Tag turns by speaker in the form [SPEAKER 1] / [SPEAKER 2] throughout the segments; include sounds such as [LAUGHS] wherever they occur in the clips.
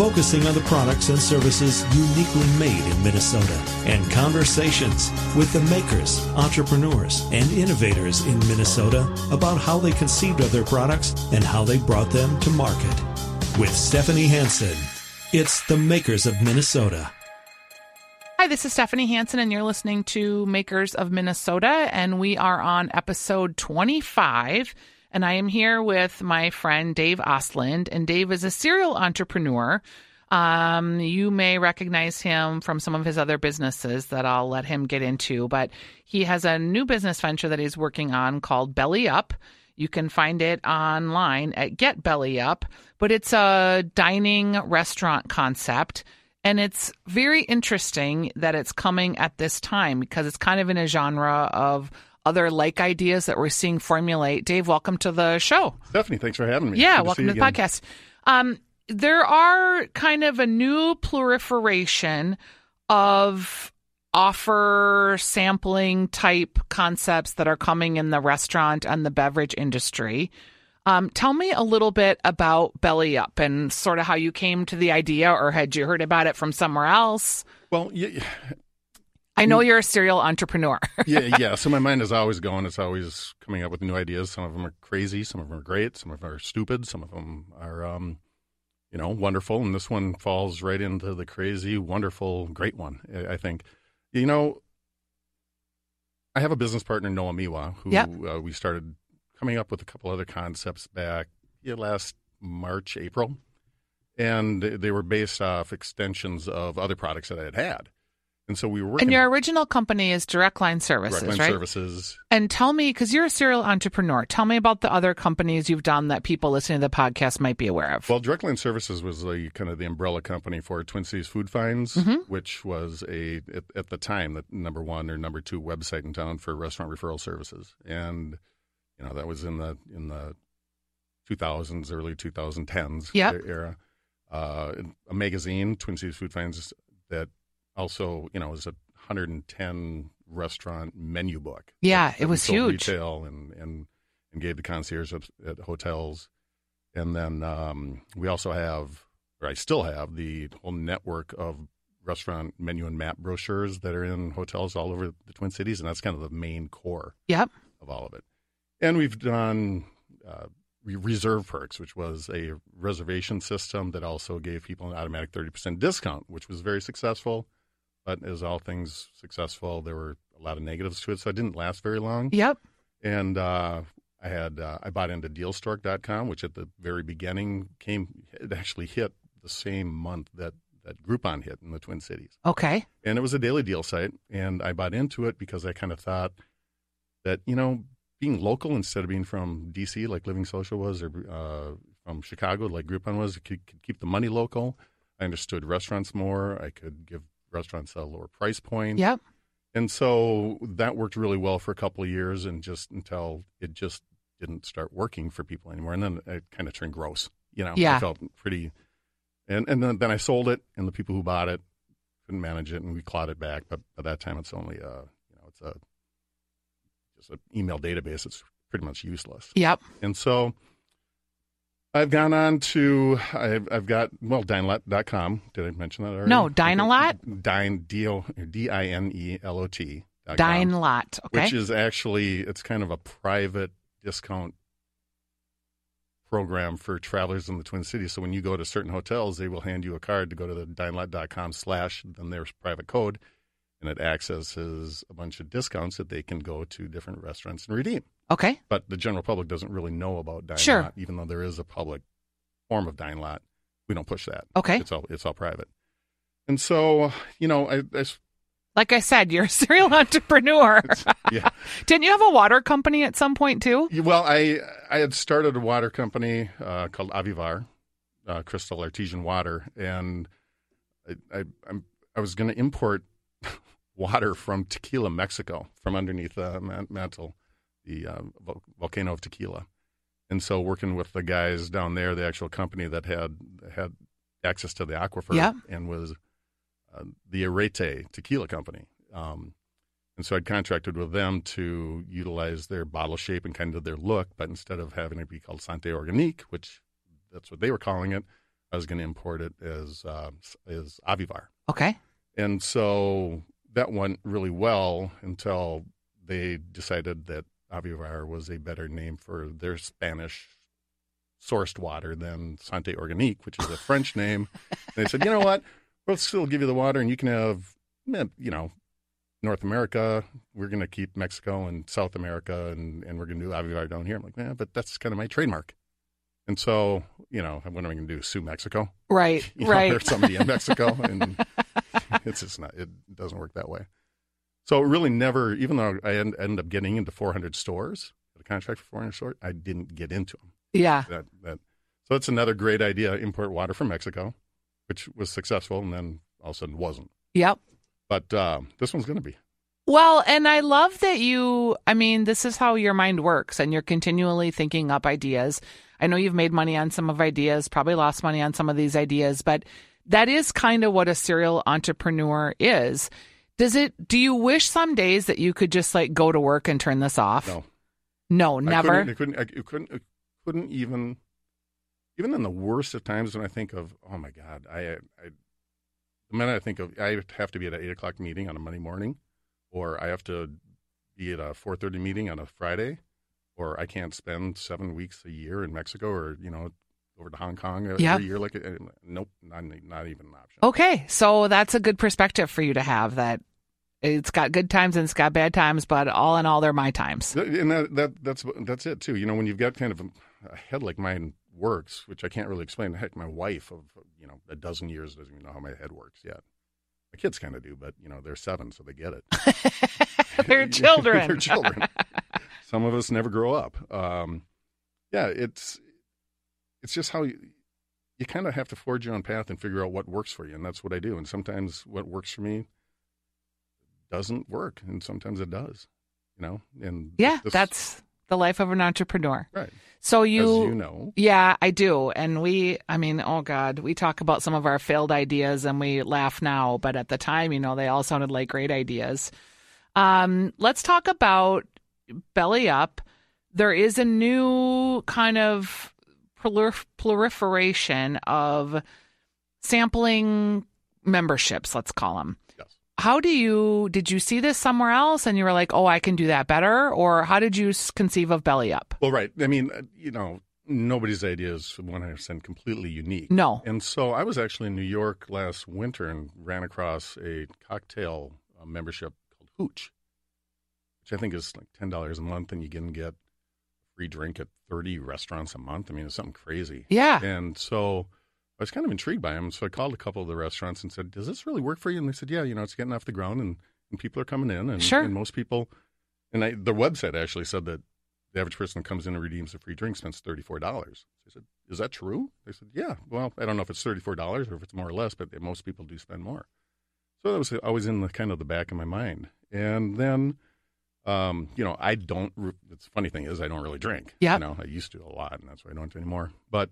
[SPEAKER 1] focusing on the products and services uniquely made in Minnesota, and conversations with the makers, entrepreneurs, and innovators in Minnesota about how they conceived of their products and how they brought them to market. With Stephanie Hansen, it's the makers of Minnesota.
[SPEAKER 2] Hi, this is Stephanie Hansen, and you're listening to Makers of Minnesota, and we are on episode 25. And I am here with my friend Dave Ostland, and Dave is a serial entrepreneur. Um, you may recognize him from some of his other businesses that I'll let him get into, but he has a new business venture that he's working on called Belly Up. You can find it online at Get Belly Up, but it's a dining restaurant concept. And it's very interesting that it's coming at this time because it's kind of in a genre of other like ideas that we're seeing formulate. Dave, welcome to the show.
[SPEAKER 3] Stephanie, thanks for having me.
[SPEAKER 2] Yeah,
[SPEAKER 3] Good
[SPEAKER 2] welcome
[SPEAKER 3] see
[SPEAKER 2] to the
[SPEAKER 3] again.
[SPEAKER 2] podcast. Um, there are kind of a new proliferation of offer sampling type concepts that are coming in the restaurant and the beverage industry. Um, tell me a little bit about Belly Up and sort of how you came to the idea, or had you heard about it from somewhere else?
[SPEAKER 3] Well, yeah,
[SPEAKER 2] I know you're a serial entrepreneur. [LAUGHS]
[SPEAKER 3] yeah, yeah. So my mind is always going. It's always coming up with new ideas. Some of them are crazy. Some of them are great. Some of them are stupid. Some of them are, um, you know, wonderful. And this one falls right into the crazy, wonderful, great one. I think. You know, I have a business partner, Noah Miwa, who
[SPEAKER 2] Yep.
[SPEAKER 3] uh, we started coming up with a couple other concepts back yeah, last March, April, and they were based off extensions of other products that I had had. And so we were working
[SPEAKER 2] and your original company is Direct Line Services,
[SPEAKER 3] Direct Line
[SPEAKER 2] right?
[SPEAKER 3] services.
[SPEAKER 2] And tell me, because you're a serial entrepreneur, tell me about the other companies you've done that people listening to the podcast might be aware of.
[SPEAKER 3] Well, Direct Line Services was the kind of the umbrella company for Twin Cities Food Finds,
[SPEAKER 2] Mhm.
[SPEAKER 3] which was a at, at the time the number one or number two website in town for restaurant referral services, and you know that was in the in the 2000s, early 2010s
[SPEAKER 2] Yep.
[SPEAKER 3] era. Uh, a magazine, Twin Cities Food Finds, that also you know it was a 110 restaurant menu book.
[SPEAKER 2] Yeah,
[SPEAKER 3] that-
[SPEAKER 2] it was huge.
[SPEAKER 3] Retail and and and gave the concierge at, at hotels. And then um, we also have, or I still have, the whole network of restaurant menu and map brochures that are in hotels all over the Twin Cities, and that's kind of the main core
[SPEAKER 2] Yep.
[SPEAKER 3] of all of it. And we've done uh, Reserve Perks, which was a reservation system that also gave people an automatic 30% discount, which was very successful. But as all things successful, there were a lot of negatives to it, so it didn't last very long
[SPEAKER 2] Yep.
[SPEAKER 3] and uh, I had uh, I bought into Dealstork.com, which at the very beginning came it actually hit the same month that that Groupon hit in the Twin Cities,
[SPEAKER 2] Okay.
[SPEAKER 3] and it was a daily deal site, and I bought into it because I kind of thought that you know being local instead of being from DC like Living Social was, or uh, from Chicago like Groupon was, could, could keep the money local. I understood restaurants more. I could give restaurants at a lower price point.
[SPEAKER 2] Yep.
[SPEAKER 3] And so that worked really well for a couple of years, and just until it just didn't start working for people anymore, and then it kind of turned gross. You know,
[SPEAKER 2] Yeah.
[SPEAKER 3] I felt pretty, and and then, then I sold it, and the people who bought it couldn't manage it, and we clawed it back. But by that time, it's only a you know it's a just an email database. It's pretty much useless.
[SPEAKER 2] Yep.
[SPEAKER 3] And so I've gone on to I've, I've got well dinelot.com. Did I mention that already?
[SPEAKER 2] No, Dinelot?
[SPEAKER 3] Dine D O D I N E L O T. dot com,
[SPEAKER 2] Dine Lot. Okay.
[SPEAKER 3] Which is actually it's kind of a private discount program for travelers in the Twin Cities. So when you go to certain hotels, they will hand you a card to go to the dinelot.com slash then there's private code and it accesses a bunch of discounts that they can go to different restaurants and redeem
[SPEAKER 2] okay.
[SPEAKER 3] but the general public doesn't really know about Dine
[SPEAKER 2] Sure.
[SPEAKER 3] Lot, even though there is a public form of Dine Lot. We don't push that.
[SPEAKER 2] Okay.
[SPEAKER 3] It's all it's all private. And so, you know, I, I
[SPEAKER 2] Like I said, you're a serial [LAUGHS] entrepreneur.
[SPEAKER 3] yeah. [LAUGHS]
[SPEAKER 2] Didn't you have a water company at some point too?
[SPEAKER 3] Well, I I had started a water company uh, called Avivar, uh, Crystal Artesian Water, and I I, I'm, I was going to import water from Tequila, Mexico, from underneath uh, Man- Mantle, the uh, volcano of Tequila, And so working with the guys down there, the actual company that had had access to the aquifer
[SPEAKER 2] Yeah.
[SPEAKER 3] and was uh, the Arete Tequila Company. Um, and so I'd contracted with them to utilize their bottle shape and kind of their look, but instead of having it be called Sante Organique, which that's what they were calling it, I was going to import it as uh, as Avivar.
[SPEAKER 2] Okay.
[SPEAKER 3] And so that went really well until they decided that Avivar was a better name for their Spanish sourced water than Sante Organique, which is a French name. And they said, you know what? We'll still give you the water and you can have, eh, you know, North America. We're going to keep Mexico and South America and, and we're going to do Avivar down here. I'm like, yeah, but that's kind of my trademark. And so, you know, what am I going to do? Sue Mexico?
[SPEAKER 2] Right. [LAUGHS]
[SPEAKER 3] you know,
[SPEAKER 2] right.
[SPEAKER 3] or somebody in Mexico, and [LAUGHS] [LAUGHS] it's just not. It doesn't work that way. So it really never, even though I end, ended up getting into 400 stores, a contract for 400 stores, I didn't get into them.
[SPEAKER 2] yeah.
[SPEAKER 3] That that. So that's another great idea. Import water from Mexico, which was successful, and then all of a sudden wasn't.
[SPEAKER 2] Yep.
[SPEAKER 3] But uh, this one's going to be.
[SPEAKER 2] Well, and I love that you, I mean, this is how your mind works and you're continually thinking up ideas. I know you've made money on some of ideas, probably lost money on some of these ideas, but that is kind of what a serial entrepreneur is. Does it, do you wish some days that you could just like go to work and turn this off?
[SPEAKER 3] No.
[SPEAKER 2] No,
[SPEAKER 3] I
[SPEAKER 2] never.
[SPEAKER 3] couldn't. I couldn't. I couldn't. I couldn't even. Even in the worst of times, when I think of, oh my God, I, I, the minute I think of, I have to be at an eight o'clock meeting on a Monday morning, or I have to be at a four thirty meeting on a Friday, or I can't spend seven weeks a year in Mexico, or you know, over to Hong Kong every
[SPEAKER 2] Yeah.
[SPEAKER 3] year. Like, nope, not, not even an option.
[SPEAKER 2] Okay, so that's a good perspective for you to have that it's got good times and it's got bad times, but all in all, they're my times.
[SPEAKER 3] And that, that that's that's it too. You know, when you've got kind of a, a head like mine works, which I can't really explain. Heck, my wife of you know a dozen years doesn't even know how my head works yet. My kids kind of do, but you know they're seven, so they get it. [LAUGHS] [LAUGHS]
[SPEAKER 2] they're children.
[SPEAKER 3] they're children. [LAUGHS] Some of us never grow up. Um, yeah, it's it's just how you, you kind of have to forge your own path and figure out what works for you, and that's what I do. And sometimes what works for me doesn't work, and sometimes it does. You know, and
[SPEAKER 2] yeah,
[SPEAKER 3] this-
[SPEAKER 2] that's the life of an entrepreneur.
[SPEAKER 3] right.
[SPEAKER 2] So
[SPEAKER 3] As
[SPEAKER 2] you,
[SPEAKER 3] you know,
[SPEAKER 2] yeah, I do. And we, I mean, oh God, we talk about some of our failed ideas and we laugh now, but at the time, you know, they all sounded like great ideas. Um, let's talk about Belly Up. There is a new kind of prolif- proliferation of sampling memberships, let's call them.
[SPEAKER 3] Yes.
[SPEAKER 2] How do you, did you see this somewhere else and you were like, oh, I can do that better? Or how did you conceive of Belly Up?
[SPEAKER 3] Well, right. I mean, uh, you know, nobody's idea is 100% completely unique.
[SPEAKER 2] No.
[SPEAKER 3] And so I was actually in New York last winter and ran across a cocktail uh, membership called Hooch, which I think is like $10 a month, and you can get free drink at 30 restaurants a month. I mean, it's something crazy.
[SPEAKER 2] Yeah.
[SPEAKER 3] And so I was kind of intrigued by them. So I called a couple of the restaurants and said, Does this really work for you? And they said, Yeah, you know, it's getting off the ground and, and people are coming in. And,
[SPEAKER 2] Sure.
[SPEAKER 3] and most people, and I, their website actually said that the average person who comes in and redeems a free drink spends $34. So I said, Is that true? They said, Yeah. Well, I don't know if it's $34 or if it's more or less, but most people do spend more. So that was always in the kind of the back of my mind. And then, um, you know, I don't, re- it's the funny thing is I don't really drink.
[SPEAKER 2] Yeah,
[SPEAKER 3] You know, I used to a lot and that's why I don't anymore. But,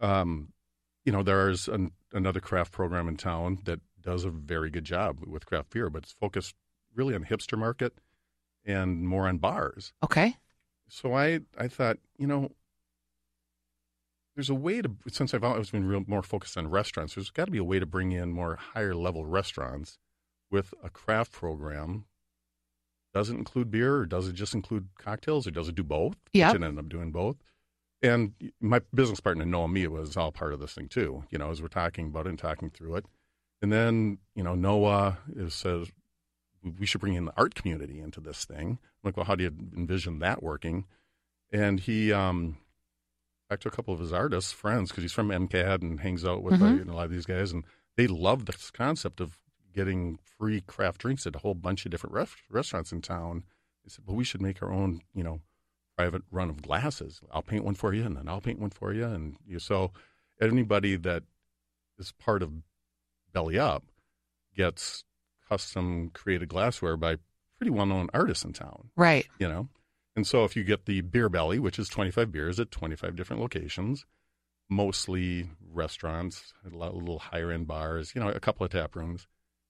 [SPEAKER 3] um, you know, there's an, another craft program in town that does a very good job with craft beer, but it's focused really on the hipster market and more on bars.
[SPEAKER 2] Okay.
[SPEAKER 3] So I, I thought, you know, there's a way to since I've always been real more focused on restaurants. There's got to be a way to bring in more higher level restaurants with a craft program. Does it include beer, or does it just include cocktails, or does it do both?
[SPEAKER 2] Yeah.
[SPEAKER 3] Which it ended up doing both. And my business partner Noah Miwa was all part of this thing too. You know, as we're talking about it and talking through it, and then you know Noah is, says we should bring in the art community into this thing. I'm like, well, how do you envision that working? And he, um, talked to a couple of his artists friends because he's from MCAD and hangs out with uh,
[SPEAKER 2] Mhm.
[SPEAKER 3] you know, a lot of these guys, and they love this concept of getting free craft drinks at a whole bunch of different ref- restaurants in town. They said, well, we should make our own, you know, private run of glasses. I'll paint one for you, and then I'll paint one for you, and you, so anybody that is part of Belly Up gets custom created glassware by pretty well known artists in town
[SPEAKER 2] Right.
[SPEAKER 3] you know And so if you get the beer belly, which is 25 beers at 25 different locations, mostly restaurants, a little higher end bars, you know, a couple of tap rooms,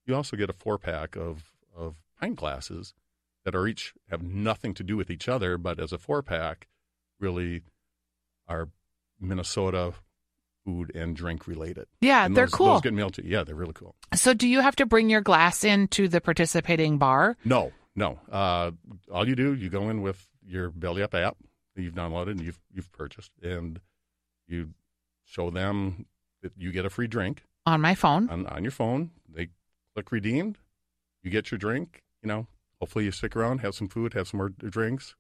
[SPEAKER 3] you also get a four pack of, of pint glasses that are each have nothing to do with each other, but as a four pack, really are Minnesota food and drink related.
[SPEAKER 2] Yeah,
[SPEAKER 3] And
[SPEAKER 2] they're
[SPEAKER 3] those,
[SPEAKER 2] cool.
[SPEAKER 3] Those get mailed to Yeah, they're really cool.
[SPEAKER 2] So, do you have to bring your glass into the participating bar?
[SPEAKER 3] No, no. Uh, all you do, you go in with your Belly Up app that you've downloaded and you've you've purchased, and you show them that you get a free drink
[SPEAKER 2] On my phone.
[SPEAKER 3] on, on your phone. They click redeemed. You get your drink. You know, hopefully you stick around, have some food, have some more drinks,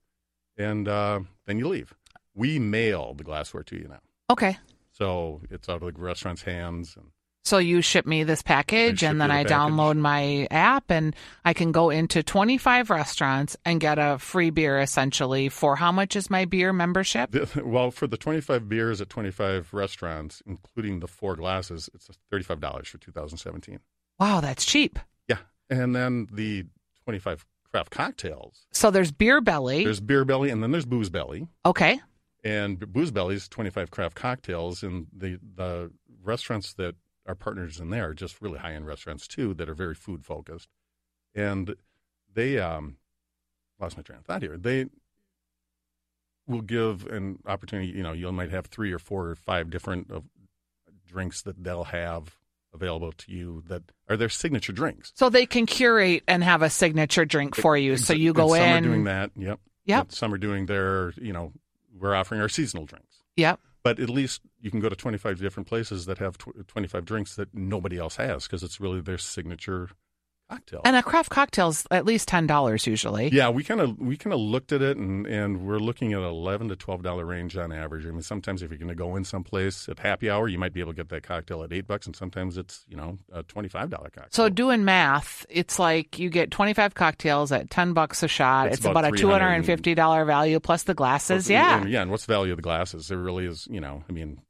[SPEAKER 3] and uh, then you leave. We mail the glassware to you now,
[SPEAKER 2] Okay.
[SPEAKER 3] so it's out of the restaurant's hands. And
[SPEAKER 2] So you ship me this package, and then
[SPEAKER 3] the
[SPEAKER 2] I
[SPEAKER 3] package.
[SPEAKER 2] download my app, and I can go into 25 restaurants and get a free beer essentially. For how much is my beer membership?
[SPEAKER 3] The, [LAUGHS] well, for the 25 beers at 25 restaurants, including the four glasses, it's $35 for 2017.
[SPEAKER 2] Wow, that's cheap.
[SPEAKER 3] Yeah. And then the 25 craft cocktails.
[SPEAKER 2] So there's beer belly.
[SPEAKER 3] There's Beer Belly and then there's Booze Belly.
[SPEAKER 2] okay.
[SPEAKER 3] And Booze Belly's 25 craft cocktails. And the, the restaurants that are partners in there are just really high end restaurants, too, that are very food focused. And they, um, lost my train of thought here. They will give an opportunity, you know, you might have three or four or five different of drinks that they'll have available to you that are their signature drinks.
[SPEAKER 2] So they can curate and have a signature drink for you. So you go
[SPEAKER 3] some
[SPEAKER 2] in.
[SPEAKER 3] are doing that. Yep.
[SPEAKER 2] Yep.
[SPEAKER 3] Some are doing their, you know, we're offering our seasonal drinks.
[SPEAKER 2] Yep.
[SPEAKER 3] But at least you can go to 25 different places that have tw- 25 drinks that nobody else has because it's really their signature cocktail.
[SPEAKER 2] And a craft cocktail's at least ten dollars usually.
[SPEAKER 3] yeah, we kind of we kind of looked at it and and we're looking at 11 to 12 dollar range on average. I mean, sometimes if you're going to go in someplace at happy hour, you might be able to get that cocktail at eight bucks, and sometimes it's you know a 25 dollar cocktail.
[SPEAKER 2] So doing math, it's like you get twenty five cocktails at ten bucks a shot.
[SPEAKER 3] It's
[SPEAKER 2] It's,
[SPEAKER 3] about
[SPEAKER 2] about, a two
[SPEAKER 3] 300
[SPEAKER 2] hundred and fifty dollar value plus the glasses. Yeah,
[SPEAKER 3] And, yeah. And what's the value of the glasses? There really is, you know, I mean,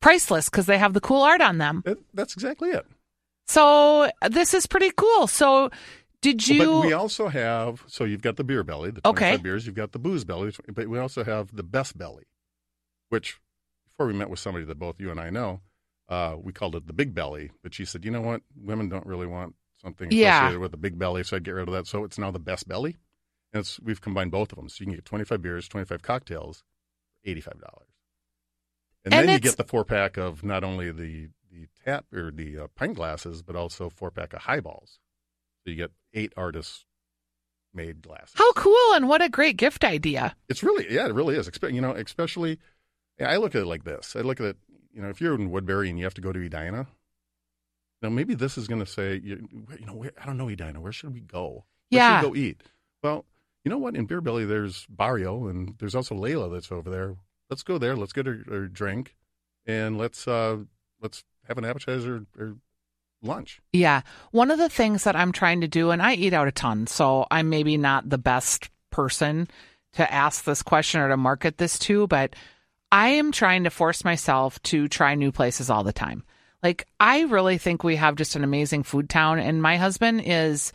[SPEAKER 2] priceless because they have the cool art on them.
[SPEAKER 3] that, that's exactly it.
[SPEAKER 2] So this is pretty cool. So did you?
[SPEAKER 3] But we also have so you've got the beer belly, the 25
[SPEAKER 2] Okay.
[SPEAKER 3] beers. You've got the booze belly, but we also have the best belly, which before we met with somebody that both you and I know, uh, we called it the big belly. But she said, you know what, women don't really want something
[SPEAKER 2] Yeah.
[SPEAKER 3] associated with a big belly, so I'd get rid of that. So it's now the best belly, and it's we've combined both of them, so you can get 25 beers, 25 cocktails, 85 dollars, and,
[SPEAKER 2] And
[SPEAKER 3] then you get the four pack of not only the the tap or the uh, pint glasses, but also four pack of highballs. So you get eight artists made glasses.
[SPEAKER 2] How cool and what a great gift idea.
[SPEAKER 3] It's really, yeah, it really is. You know, especially, I look at it like this. I look at it, you know, if you're in Woodbury and you have to go to Edina, now maybe this is going to say, you, you know, where, I don't know Edina. Where should we go? Where
[SPEAKER 2] Yeah.
[SPEAKER 3] go eat? Well, you know what? In Beer Belly, there's Barrio, and there's also Layla that's over there. Let's go there. Let's get a, a drink, and let's uh, let's have an appetizer or lunch.
[SPEAKER 2] Yeah. One of the things that I'm trying to do, and I eat out a ton, so I'm maybe not the best person to ask this question or to market this to, but I am trying to force myself to try new places all the time. Like, I really think we have just an amazing food town, and my husband is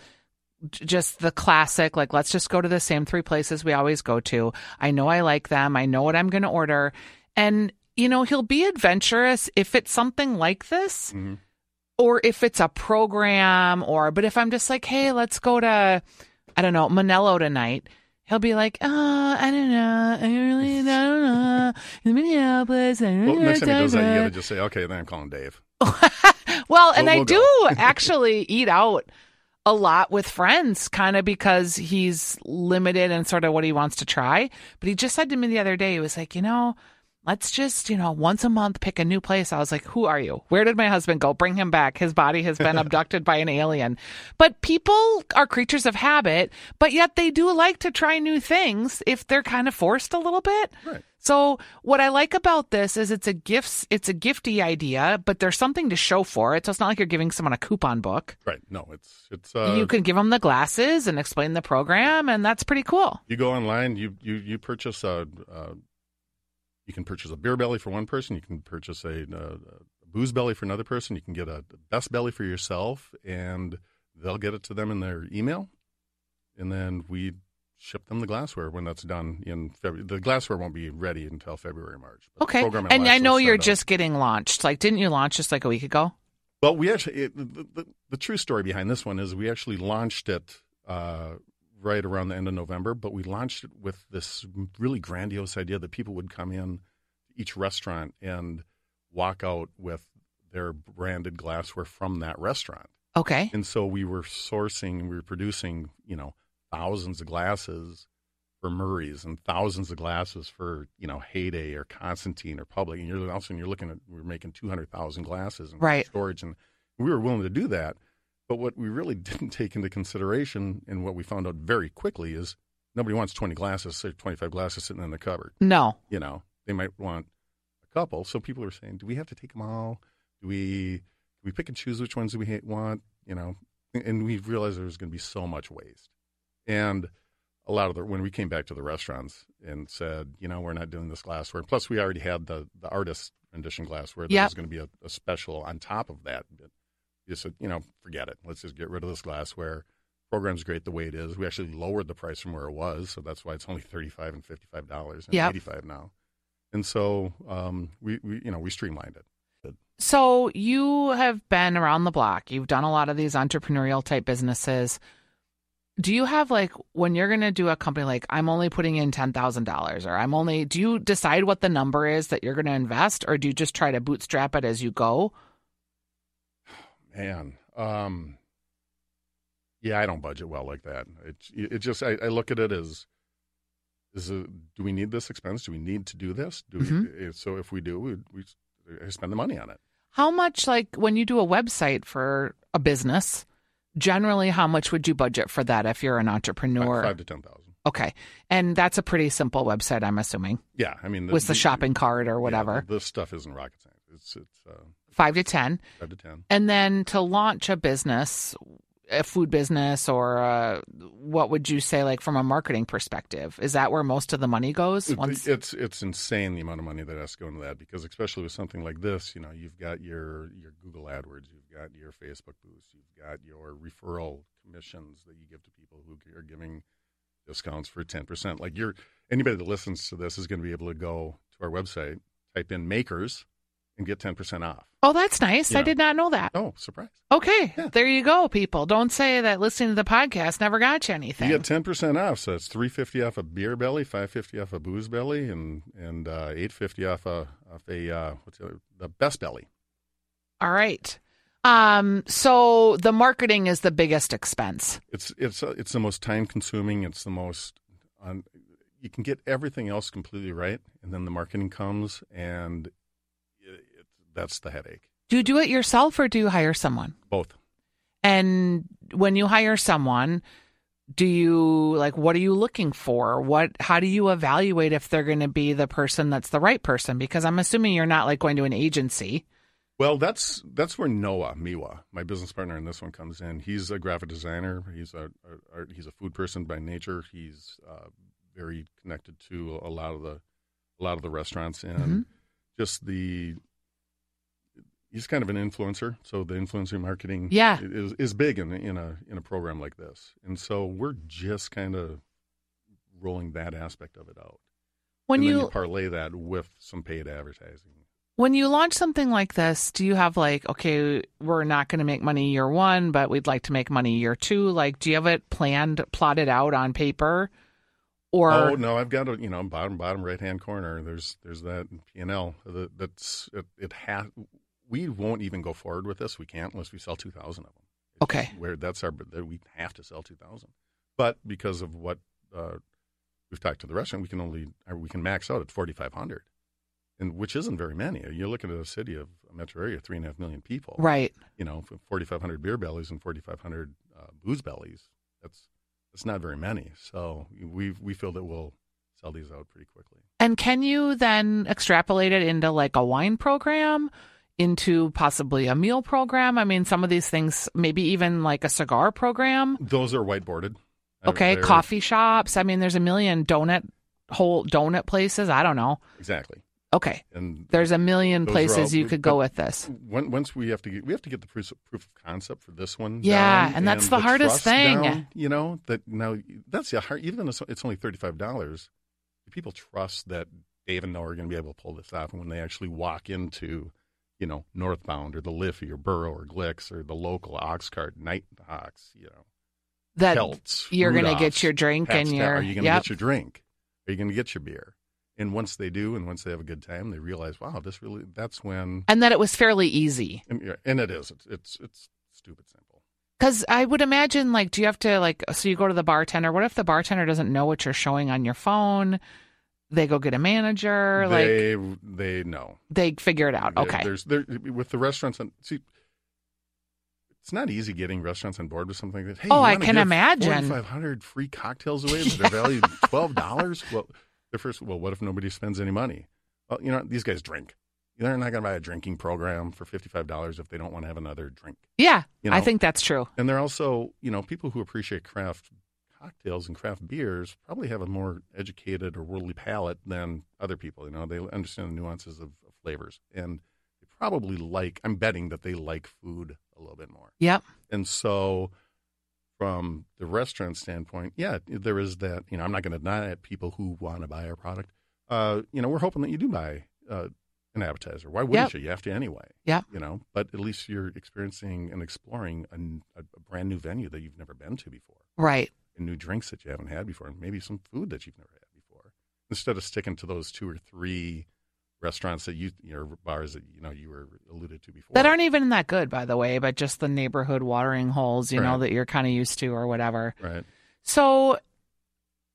[SPEAKER 2] just the classic, like, let's just go to the same three places we always go to. I know I like them, I know what I'm going to order. And, you know, he'll be adventurous if it's something like this mm-hmm. or if it's a program or but if I'm just like, hey, let's go to I don't know, Monello tonight, he'll be like, oh, I don't know. I really I [LAUGHS] don't know. In Minneapolis. I
[SPEAKER 3] Well,
[SPEAKER 2] don't
[SPEAKER 3] next time he does that, you
[SPEAKER 2] know.
[SPEAKER 3] got to just say, okay, then I'm calling Dave. [LAUGHS]
[SPEAKER 2] well, and
[SPEAKER 3] We'll-
[SPEAKER 2] I
[SPEAKER 3] we'll
[SPEAKER 2] do [LAUGHS] actually eat out a lot with friends, kind of because he's limited in sort of what he wants to try. But he just said to me the other day, he was like, you know, let's just, you know, once a month pick a new place. I was like, who are you? Where did my husband go? Bring him back. His body has been [LAUGHS] abducted by an alien. But people are creatures of habit, but yet they do like to try new things if they're kind of forced a little bit.
[SPEAKER 3] Right.
[SPEAKER 2] So what I like about this is it's a gifts it's a gifty idea, but there's something to show for it. So it's not like you're giving someone a coupon book.
[SPEAKER 3] Right. No, it's it's. Uh,
[SPEAKER 2] you can give them the glasses and explain the program, and that's pretty cool.
[SPEAKER 3] you go online, you you you purchase a, uh, you can purchase a beer belly for one person. You can purchase a, uh a booze belly for another person. You can get a best belly for yourself, and they'll get it to them in their email, and then we ship them the glassware when that's done in February. The glassware won't be ready until February, March. but
[SPEAKER 2] Okay. And I know you're just getting launched. Like, didn't you launch just like a week ago?
[SPEAKER 3] Well, we actually it, the, the, the true story behind this one is we actually launched it uh, right around the end of November, but we launched it with this really grandiose idea that people would come in each restaurant and walk out with their branded glassware from that restaurant.
[SPEAKER 2] Okay.
[SPEAKER 3] And so we were sourcing, we were producing, you know, thousands of glasses for Murray's and thousands of glasses for, you know, Heyday or Constantine or Public. And you're all of you're looking at, we are making 200,000 glasses in
[SPEAKER 2] Right.
[SPEAKER 3] storage. And we were willing to do that. But what we really [LAUGHS] didn't take into consideration and what we found out very quickly is nobody wants 20 glasses, say 25 glasses sitting in the cupboard.
[SPEAKER 2] No.
[SPEAKER 3] You know, they might want a couple. So people are saying, do we have to take them all? Do we, do we pick and choose which ones do we want? You know, and we realized there was going to be so much waste. And a lot of the, when we came back to the restaurants and said, you know, we're not doing this glassware. Plus, we already had the, the artist rendition glassware. There
[SPEAKER 2] Yep.
[SPEAKER 3] was going to be a, a special on top of that. But just said, you know, forget it. Let's just get rid of this glassware. Program's great the way it is. We actually lowered the price from where it was, so that's why it's only thirty-five and fifty-five dollars and
[SPEAKER 2] Yep.
[SPEAKER 3] eighty-five now. And so um, we, we, you know, we streamlined it.
[SPEAKER 2] So you have been around the block. You've done a lot of these entrepreneurial type businesses. Do you have like when you're going to do a company like I'm only putting in $10,000 or I'm only do you decide what the number is that you're going to invest or do you just try to bootstrap it as you go?
[SPEAKER 3] Man, um, yeah, I don't budget well like that. It, it just, I, I look at it as, is a, do we need this expense? Do we need to do this? Do we, eh, so if we do, we, we spend the money on it.
[SPEAKER 2] How much like when you do a website for a business, generally how much would you budget for that if you're an entrepreneur?
[SPEAKER 3] Five, five to ten thousand.
[SPEAKER 2] Okay. And that's a pretty simple website I'm assuming
[SPEAKER 3] Yeah, I mean,
[SPEAKER 2] with the shopping cart or
[SPEAKER 3] yeah,
[SPEAKER 2] whatever.
[SPEAKER 3] this stuff isn't rocket science. It's it's uh,
[SPEAKER 2] 5 to 10.
[SPEAKER 3] five to ten.
[SPEAKER 2] And then to launch a business, a food business, or uh, what would you say, like from a marketing perspective? Is that where most of the money goes? Once,
[SPEAKER 3] It's it's insane the amount of money that has to go into that because especially with something like this, you know, you've got your your Google AdWords, you've got your Facebook boost, you've got your referral commissions that you give to people who are giving discounts for ten percent. Like you're anybody that listens to this is going to be able to go to our website, type in makers, and get ten percent off.
[SPEAKER 2] oh, that's nice.
[SPEAKER 3] you
[SPEAKER 2] I
[SPEAKER 3] know.
[SPEAKER 2] did not know that.
[SPEAKER 3] Oh, surprise!
[SPEAKER 2] Okay,
[SPEAKER 3] Yeah.
[SPEAKER 2] there you go, people. Don't say that listening to the podcast never got you anything.
[SPEAKER 3] You get ten percent off, so it's three fifty off a beer belly, five fifty off a booze belly, and and uh, eight fifty off a off a uh, what's the, other, the best belly.
[SPEAKER 2] All right. Um, so the marketing is the biggest expense.
[SPEAKER 3] It's it's uh, it's the most time consuming. It's the most um, you can get everything else completely right, and then the marketing comes, and that's the headache.
[SPEAKER 2] Do you do it yourself or do you hire someone?
[SPEAKER 3] Both.
[SPEAKER 2] And when you hire someone, do you like what are you looking for? What how do you evaluate if they're going to be the person that's the right person? Because I'm assuming you're not like going to an agency.
[SPEAKER 3] Well, that's that's where Noah Miwa, my business partner in this one, comes in. He's a graphic designer. He's a, a, a he's a food person by nature. He's uh, very connected to a lot of the a lot of the restaurants and
[SPEAKER 2] Mhm.
[SPEAKER 3] just the. He's kind of an influencer, so the influencer marketing
[SPEAKER 2] Yeah.
[SPEAKER 3] is is big in in a in a program like this, and so we're just kind of rolling that aspect of it out.
[SPEAKER 2] When you
[SPEAKER 3] you parlay that with some paid advertising.
[SPEAKER 2] when you launch something like this, do you have like okay, we're not going to make money year 1, but we'd like to make money year 2? Like do you have it planned plotted out on paper? Or
[SPEAKER 3] oh no, I've got a you know bottom bottom right hand corner. There's there's that P and L that, that's it, it has. We won't even go forward with this. We can't unless we sell two thousand of them. It's
[SPEAKER 2] Okay.
[SPEAKER 3] where that's our we have to sell two thousand. But because of what uh, we've talked to the restaurant, we can only we can max out at forty five hundred, and which isn't very many. You're looking at a city of a metro area, three and a half million people.
[SPEAKER 2] right.
[SPEAKER 3] You know, forty five hundred beer bellies and forty five hundred uh, booze bellies. That's that's not very many. So we we feel that we'll sell these out pretty quickly.
[SPEAKER 2] And can you then extrapolate it into like a wine program, into possibly a meal program? I mean, some of these things, maybe even like a cigar program.
[SPEAKER 3] Those are whiteboarded.
[SPEAKER 2] Okay,
[SPEAKER 3] they're-
[SPEAKER 2] coffee shops. I mean, there's a million donut whole donut places. I don't know.
[SPEAKER 3] Exactly.
[SPEAKER 2] Okay.
[SPEAKER 3] And
[SPEAKER 2] There's a million places
[SPEAKER 3] all-
[SPEAKER 2] you could go with this.
[SPEAKER 3] When, once we have to get, we have to get the proof, proof of concept for this one.
[SPEAKER 2] Yeah,
[SPEAKER 3] down
[SPEAKER 2] and that's the hardest thing.
[SPEAKER 3] down, you know that now that's the hard. Even though it's only thirty five dollars, people trust that Dave and Noah are going to be able to pull this off. And when they actually walk into, you know, Northbound or the Liffey or Burrow or Glicks or the local Oxcart, Night Ox, you know,
[SPEAKER 2] That
[SPEAKER 3] Kelts,
[SPEAKER 2] you're gonna get your drink and your-
[SPEAKER 3] Are you going to
[SPEAKER 2] yep.
[SPEAKER 3] get your drink? Are you going to get your beer? And once they do, and once they have a good time, they realize, wow, this really. That's when,
[SPEAKER 2] and that it was fairly easy.
[SPEAKER 3] and, and it is. It's it's it's stupid simple.
[SPEAKER 2] Because I would imagine, like, do you have to, like, so you go to the bartender? What if the bartender doesn't know what you're showing on your phone? They go get a manager. like,
[SPEAKER 3] they they know.
[SPEAKER 2] they figure it out. Okay.
[SPEAKER 3] There's there with the restaurants and see. It's not easy getting restaurants on board with something like that. Hey,
[SPEAKER 2] Oh, I can imagine.
[SPEAKER 3] 4,500 free cocktails away that are valued [LAUGHS] twelve dollars. Well, the first. Well, what if nobody spends any money? Well, you know these guys drink. They're not going to buy a drinking program for fifty five dollars if they don't want to have another drink.
[SPEAKER 2] Yeah,
[SPEAKER 3] You
[SPEAKER 2] I think that's true.
[SPEAKER 3] And they're also, you know, people who appreciate craft cocktails and craft beers probably have a more educated or worldly palate than other people. You know, they understand the nuances of, of flavors, and they probably like. I'm betting that they like food a little bit more.
[SPEAKER 2] Yep.
[SPEAKER 3] And so, from the restaurant standpoint, yeah, there is that. You know, I'm not going to deny it. People who want to buy our product, uh, you know, we're hoping that you do buy uh, an appetizer. Why wouldn't
[SPEAKER 2] Yep.
[SPEAKER 3] you? You have to anyway.
[SPEAKER 2] Yep.
[SPEAKER 3] You know, but at least you're experiencing and exploring a, a brand new venue that you've never been to before,
[SPEAKER 2] Right.
[SPEAKER 3] New drinks that you haven't had before, and maybe some food that you've never had before. Instead of sticking to those two or three restaurants that you, you know, bars that you know you were alluded to before
[SPEAKER 2] That aren't even that good, by the way, but just the neighborhood watering holes, you know, that you're kind of used to or whatever.
[SPEAKER 3] right.
[SPEAKER 2] So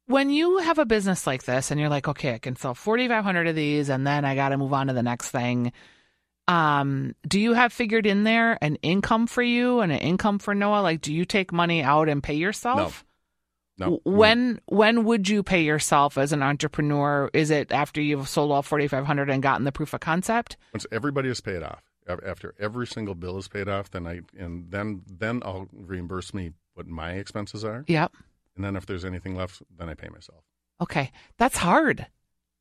[SPEAKER 2] when you have a business like this and you're like, okay, I can sell 4,500 of these and then I got to move on to the next thing. Um, do you have figured in there an income for you and an income for Noah? Like, do you take money out and pay yourself?
[SPEAKER 3] No.
[SPEAKER 2] Mm-hmm. When when would you pay yourself as an entrepreneur? Is it after you've sold all 4,500 and gotten the proof of concept?
[SPEAKER 3] once everybody is paid off after every single bill is paid off then i and then then i'll reimburse me what my expenses are
[SPEAKER 2] Yep.
[SPEAKER 3] and then if there's anything left then i pay myself
[SPEAKER 2] Okay. That's hard.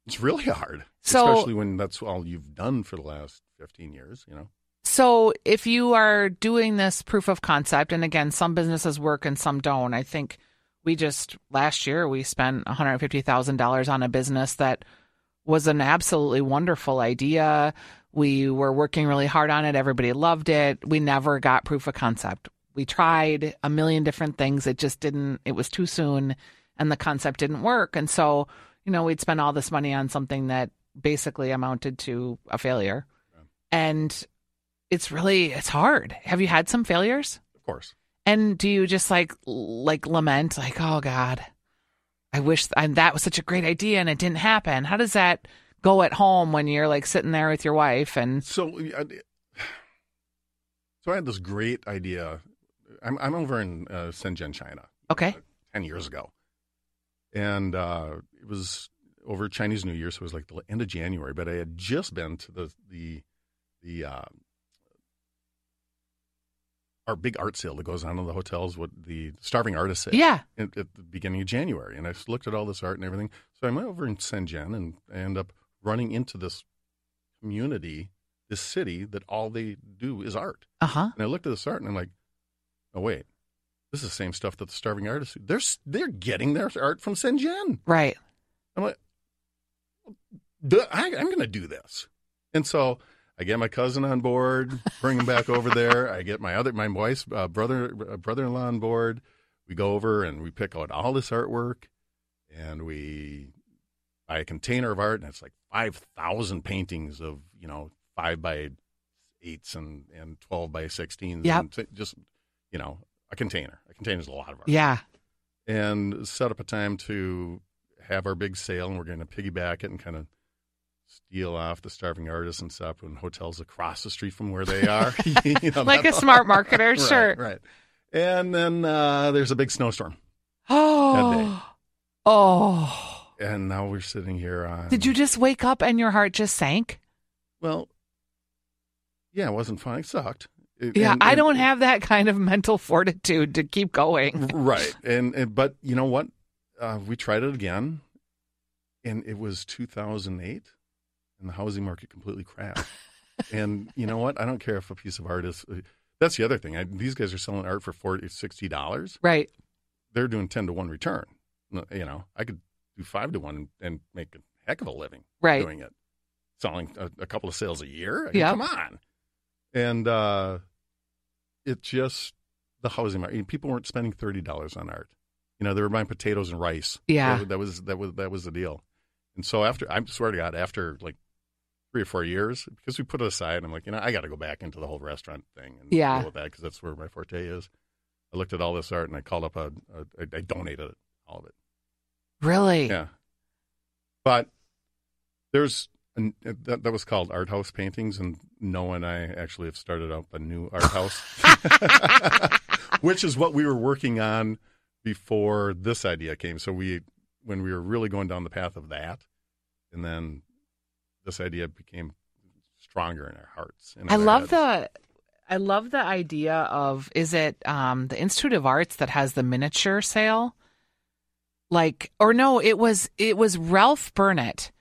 [SPEAKER 3] it's really hard
[SPEAKER 2] So-
[SPEAKER 3] especially when that's all you've done for the last 15 years you know
[SPEAKER 2] So, if you are doing this proof of concept, and again, some businesses work and some don't, I think we just last year we spent $150,000 on a business that was an absolutely wonderful idea. We were working really hard on it, everybody loved it. We never got proof of concept. We tried a million different things, it just didn't, it was too soon, and the concept didn't work. And so, you know, we'd spend all this money on something that basically amounted to a failure. And it's really it's hard. Have you had some failures?
[SPEAKER 3] of course
[SPEAKER 2] And do you just like like lament like, "Oh god, I wish and that was such a great idea and it didn't happen." How does that go at home when you're like sitting there with your wife and
[SPEAKER 3] so uh, so i had this great idea i'm, I'm over in uh, shenzhen china
[SPEAKER 2] okay,
[SPEAKER 3] 10 years ago. And uh, it was over Chinese New Year, so it was like the end of January. But I had just been to the the the uh, our big art sale that goes on in the hotels, what the starving artist sale.
[SPEAKER 2] Yeah.
[SPEAKER 3] At, at the beginning of January, and I just looked at all this art and everything. So I went over in Shenzhen, and I end up running into this community, this city that all they do is art.
[SPEAKER 2] Uh-huh.
[SPEAKER 3] And I looked at this art, and I'm like, oh wait, this is the same stuff that the starving artists, they're, they're getting their art from Shenzhen.
[SPEAKER 2] Right.
[SPEAKER 3] I'm like, I, I'm going to do this. And so I get my cousin on board, bring him back over there. I get my other my wife's uh, brother uh, brother-in-law on board. We go over and we pick out all this artwork, and we buy a container of art, and it's like five thousand paintings of you know five by eights and and twelve by sixteens.
[SPEAKER 2] Yep.
[SPEAKER 3] and t- just you know a container. A container's a lot of art
[SPEAKER 2] Yeah.
[SPEAKER 3] and set up a time to have our big sale, and we're going to piggyback it and kind of steal off the starving artists and stuff in hotels across the street from where they [LAUGHS] are. [LAUGHS] You know,
[SPEAKER 2] Like a smart marketer, [LAUGHS]
[SPEAKER 3] Right,
[SPEAKER 2] sure.
[SPEAKER 3] Right. And then uh, there's a big snowstorm, [GASPS]
[SPEAKER 2] Oh. Oh.
[SPEAKER 3] and now we're sitting here on.
[SPEAKER 2] Did you just wake up and your heart just sank?
[SPEAKER 3] Well, yeah, it wasn't fun. It sucked. It-
[SPEAKER 2] Yeah,
[SPEAKER 3] and-
[SPEAKER 2] I
[SPEAKER 3] and-
[SPEAKER 2] don't have that kind of mental fortitude to keep going.
[SPEAKER 3] right and, and but you know what uh, we tried it again and it was 2008 and the housing market completely crashed. and you know what? I don't care if a piece of art is. That's the other thing. I, these guys are selling art for 40 60 dollars.
[SPEAKER 2] Right.
[SPEAKER 3] They're doing ten to one return. You know, I could do five to one and make a heck of a living
[SPEAKER 2] Right.
[SPEAKER 3] doing it, selling a, a couple of sales a year. I mean,
[SPEAKER 2] Yep.
[SPEAKER 3] Come on. And uh, it just the housing market. People weren't spending thirty dollars on art. You know, they were buying potatoes and rice.
[SPEAKER 2] Yeah.
[SPEAKER 3] that, that was that was that was the deal. And so after, I swear to God, after like three or four years, because we put it aside, I'm like, you know, I got to go back into the whole restaurant thing and
[SPEAKER 2] Yeah.
[SPEAKER 3] deal with that because that's where my forte is. I looked at all this art and I called up a, a I- I donated it, all of it.
[SPEAKER 2] Really?
[SPEAKER 3] Yeah. But there's an, that, that was called art house paintings, and Noah and I actually have started up a new art house, [LAUGHS] which is what we were working on before this idea came. So we, when we were really going down the path of that, and then this idea became stronger in our hearts.
[SPEAKER 2] I
[SPEAKER 3] in our
[SPEAKER 2] love
[SPEAKER 3] heads.
[SPEAKER 2] the I love the idea of is it um the Institute of Arts that has the miniature sale? Like or no, it was it was Ralph Burnett.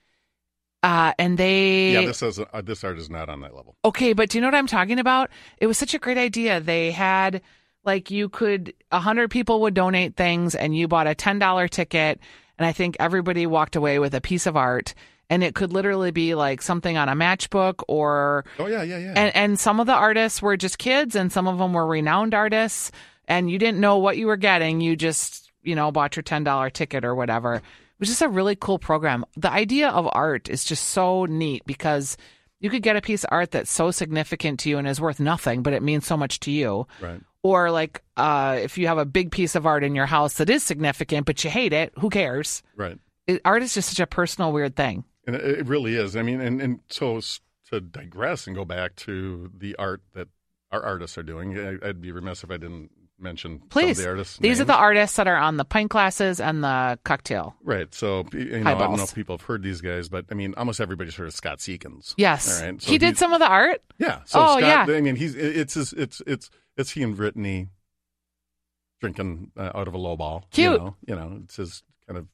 [SPEAKER 2] Uh and they
[SPEAKER 3] Yeah, this is uh, this art is not on that level.
[SPEAKER 2] Okay, but do you know what I'm talking about? It was such a great idea. They had like you could a hundred people would donate things and you bought a ten dollar ticket and I think everybody walked away with a piece of art and it could literally be like something on a matchbook or
[SPEAKER 3] Oh yeah, yeah, yeah.
[SPEAKER 2] and and some of the artists were just kids and some of them were renowned artists and you didn't know what you were getting you just you know bought your $10 ticket or whatever it was just a really cool program the idea of art is just so neat because you could get a piece of art that's so significant to you and is worth nothing but it means so much to you
[SPEAKER 3] right.
[SPEAKER 2] or like uh, if you have a big piece of art in your house that is significant but you hate it who cares
[SPEAKER 3] Right.
[SPEAKER 2] it, art is just such a personal weird thing
[SPEAKER 3] And it, really is. I mean, and, and so to digress and go back to the art that our artists are doing, I, I'd be remiss if I didn't mention some
[SPEAKER 2] please
[SPEAKER 3] of the artists.
[SPEAKER 2] these are the artists that are on the pint glasses and the cocktail
[SPEAKER 3] Right. So, you know, I don't know if people have heard these guys, but I mean, almost everybody's heard of Scott Seekins.
[SPEAKER 2] Yes,
[SPEAKER 3] All right. So
[SPEAKER 2] he did some of the art.
[SPEAKER 3] Yeah. So
[SPEAKER 2] Oh,
[SPEAKER 3] Scott,
[SPEAKER 2] yeah.
[SPEAKER 3] I mean, he's it's his, it's it's it's he and Britney drinking uh, out of a low ball.
[SPEAKER 2] Cute.
[SPEAKER 3] You know, you know, it's his kind of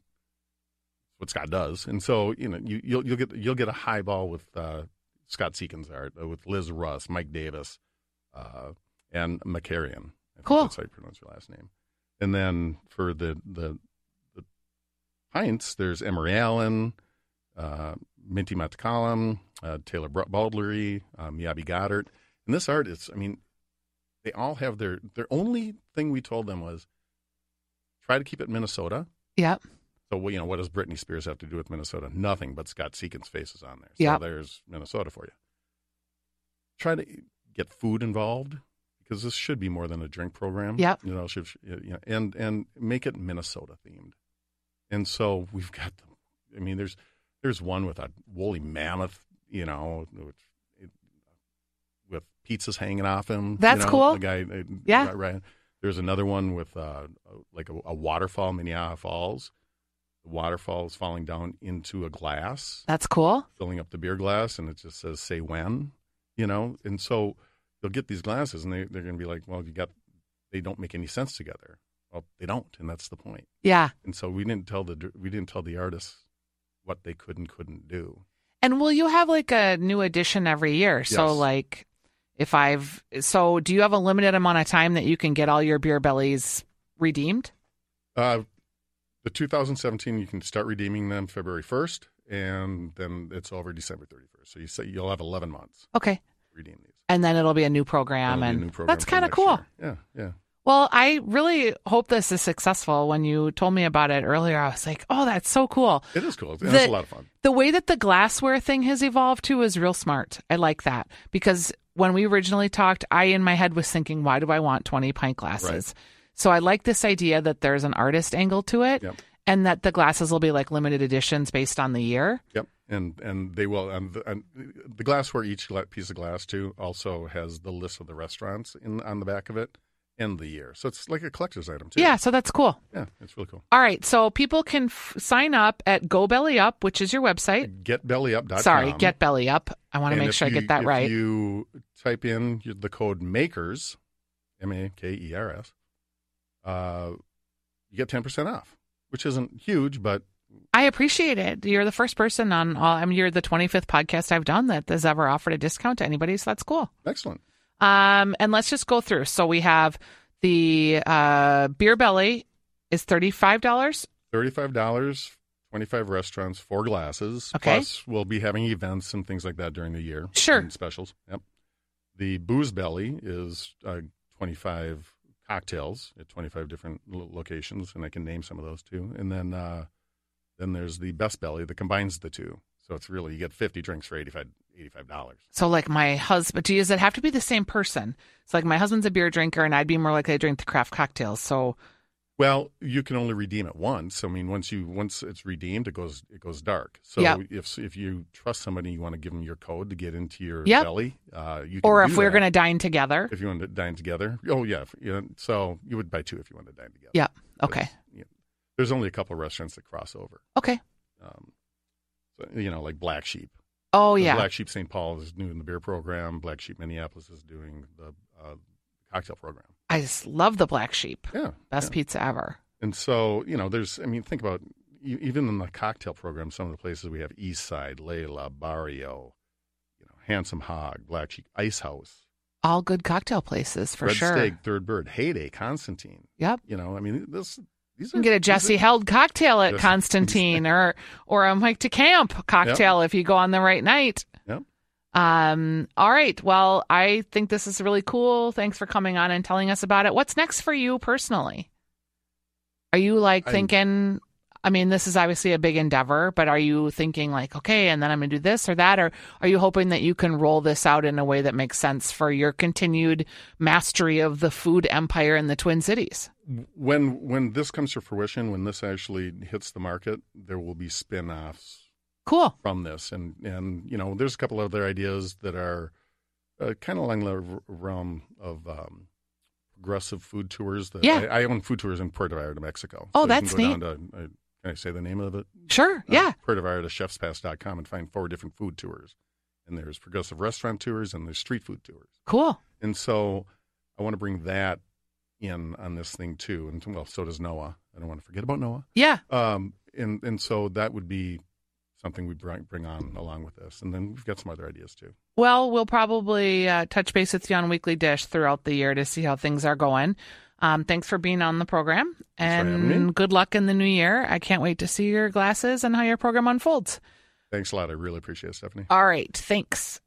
[SPEAKER 3] what Scott does, and so you know, you, you'll you'll get you'll get a high ball with uh, Scott Seekins art uh, with Liz Russ, Mike Davis, uh, and McCarrion. I
[SPEAKER 2] Cool.
[SPEAKER 3] That's how you pronounce your last name. And then for the the, the pints, there's Emery Allen, uh, Minty Matakalam, uh, Taylor Baldlery, uh, Miyabi Goddard. And this art is, I mean, they all have their, their only thing we told them was try to keep it Minnesota.
[SPEAKER 2] Yep.
[SPEAKER 3] So, you know, what does Britney Spears have to do with Minnesota? Nothing but Scott Seekins' face is on there. So
[SPEAKER 2] Yeah.
[SPEAKER 3] there's Minnesota for you. Try to get food involved because this should be more than a drink program.
[SPEAKER 2] Yep.
[SPEAKER 3] You know, should, you know, and, and make it Minnesota themed. And so we've got, the, I mean, there's, there's one with a woolly mammoth, you know, which, with pizzas hanging off him. you
[SPEAKER 2] That's
[SPEAKER 3] know,
[SPEAKER 2] cool.
[SPEAKER 3] The guy, uh,
[SPEAKER 2] Yeah.
[SPEAKER 3] Right. There's another one with uh, like a, a waterfall, Minnehaha Falls. The waterfall is falling down into a glass,
[SPEAKER 2] That's cool.
[SPEAKER 3] filling up the beer glass, and it just says "Say when," you know. And so you'll get these glasses, and they they're going to be like, "Well, you got." They don't make any sense together. Well, they don't, and that's the point.
[SPEAKER 2] Yeah.
[SPEAKER 3] And so we didn't tell the we didn't tell the artists what they could and couldn't do.
[SPEAKER 2] And will you have like a new edition every year? So like if I've so do you have a limited amount of time that you can get all your beer bellies redeemed?
[SPEAKER 3] Uh, the 2017, you can start redeeming them February 1st, and then it's over December 31st. So you say you'll have 11 months
[SPEAKER 2] Okay.
[SPEAKER 3] to redeem these.
[SPEAKER 2] And then it'll be a new program and
[SPEAKER 3] new program
[SPEAKER 2] that's kind of cool.
[SPEAKER 3] year. Yeah, yeah.
[SPEAKER 2] Well, I really hope this is successful. When you told me about it earlier, I was like, "Oh, that's so cool."
[SPEAKER 3] It is cool. It's a lot of fun.
[SPEAKER 2] The way that the glassware thing has evolved too is real smart. I like that because when we originally talked, I in my head was thinking, "Why do I want 20 pint glasses?" So I like this idea that there's an artist angle to it
[SPEAKER 3] Yep.
[SPEAKER 2] and that the glasses will be like limited editions based on the year.
[SPEAKER 3] Yep, and and they will. And the, and the glassware, each piece of glass too, also has the list of the restaurants in on the back of it and the year. So it's like a collector's item too.
[SPEAKER 2] Yeah, so that's cool.
[SPEAKER 3] yeah, it's really cool.
[SPEAKER 2] All right, so people can f- sign up at Go Belly Up, which is your website.
[SPEAKER 3] GetBellyUp.com.
[SPEAKER 2] Sorry, Get Belly Up. I want to make sure I get that
[SPEAKER 3] if
[SPEAKER 2] right.
[SPEAKER 3] you type in the code MAKERS, M A K E R S, uh, you get 10% off, which isn't huge, but
[SPEAKER 2] I appreciate it. You're the first person on all. I mean, you're the 25th podcast I've done that has ever offered a discount to anybody. So that's cool.
[SPEAKER 3] Excellent.
[SPEAKER 2] Um, and let's just go through. So we have the uh, beer belly is thirty five dollars.
[SPEAKER 3] Thirty-five dollars, twenty-five restaurants, four glasses.
[SPEAKER 2] Okay.
[SPEAKER 3] Plus, we'll be having events and things like that during the year.
[SPEAKER 2] Sure.
[SPEAKER 3] and specials. Yep. The booze belly is uh, twenty-five cocktails at twenty-five different lo- locations, and I can name some of those too. And then, uh, then there's the best belly that combines the two. So it's really you get fifty drinks for 85 dollars.
[SPEAKER 2] So like my husband, does it have to be the same person? It's like my husband's a beer drinker, and I'd be more likely to drink the craft cocktails. So
[SPEAKER 3] Well, you can only redeem it once. I mean, once you once it's redeemed, it goes it goes dark. So
[SPEAKER 2] Yeah.
[SPEAKER 3] if if you trust somebody, you want to give them your code to get into your
[SPEAKER 2] Yep.
[SPEAKER 3] belly. Uh, you can
[SPEAKER 2] or if we're going to dine together.
[SPEAKER 3] if you want to dine together. Oh yeah, if- yeah. So you would buy two if you want to dine together.
[SPEAKER 2] Yeah. Okay.
[SPEAKER 3] it's- yeah. There's only a couple of restaurants that cross over.
[SPEAKER 2] Okay.
[SPEAKER 3] Um, so, you know, like Black Sheep.
[SPEAKER 2] Oh yeah.
[SPEAKER 3] Black Sheep St. Paul is doing the beer program. Black Sheep Minneapolis is doing the uh, cocktail program.
[SPEAKER 2] I just love the black sheep.
[SPEAKER 3] Yeah.
[SPEAKER 2] Best
[SPEAKER 3] yeah.
[SPEAKER 2] pizza ever.
[SPEAKER 3] And so, you know, there's, I mean, think about even in the cocktail program, some of the places we have East Side, Layla, Barrio, you know, Handsome Hog, Black Sheep, Ice House,
[SPEAKER 2] All good cocktail places for
[SPEAKER 3] Red
[SPEAKER 2] sure.
[SPEAKER 3] Steak, Third Bird, Heyday, Constantine.
[SPEAKER 2] Yep.
[SPEAKER 3] You know, I mean, this, these
[SPEAKER 2] You can get a Jesse
[SPEAKER 3] are-
[SPEAKER 2] Held cocktail at
[SPEAKER 3] Jesse-
[SPEAKER 2] Constantine or or a Mike DeCamp cocktail if you go on the right night. Um, all right. Well, I think this is really cool. Thanks for coming on and telling us about it. What's next for you personally? Are you like
[SPEAKER 3] I'm-
[SPEAKER 2] thinking I mean, this is obviously a big endeavor, but are you thinking like, okay, and then I'm going to do this or that or are you hoping that you can roll this out in a way that makes sense for your continued mastery of the food empire in the Twin Cities?
[SPEAKER 3] when when this comes to fruition, when this actually hits the market, there will be spin-offs
[SPEAKER 2] Cool.
[SPEAKER 3] from this, and and you know, there's a couple other ideas that are uh, kind of along the realm of um, progressive food tours. That
[SPEAKER 2] Yeah.
[SPEAKER 3] I, I own food tours in Puerto Vallarta, Mexico.
[SPEAKER 2] Oh, that's neat.
[SPEAKER 3] To, uh, can I say the name of it?
[SPEAKER 2] Sure.
[SPEAKER 3] Uh,
[SPEAKER 2] Yeah.
[SPEAKER 3] Puerto Vallarta chefspass.com and find four different food tours. And there's progressive restaurant tours and there's street food tours.
[SPEAKER 2] Cool.
[SPEAKER 3] And so I want to bring that in on this thing too. And well, so does Noah. I don't want to forget about Noah.
[SPEAKER 2] Yeah.
[SPEAKER 3] Um, and and so that would be something we bring bring on along with this. And then we've got some other ideas too.
[SPEAKER 2] Well, we'll probably uh, touch base with you on Weekly Dish throughout the year to see how things are going. Um, thanks for being on the program
[SPEAKER 3] Thanks for having
[SPEAKER 2] and good luck in the new year. I can't wait to see your glasses and how your program unfolds.
[SPEAKER 3] Thanks a lot. I really appreciate it, Stephanie.
[SPEAKER 2] All right. Thanks.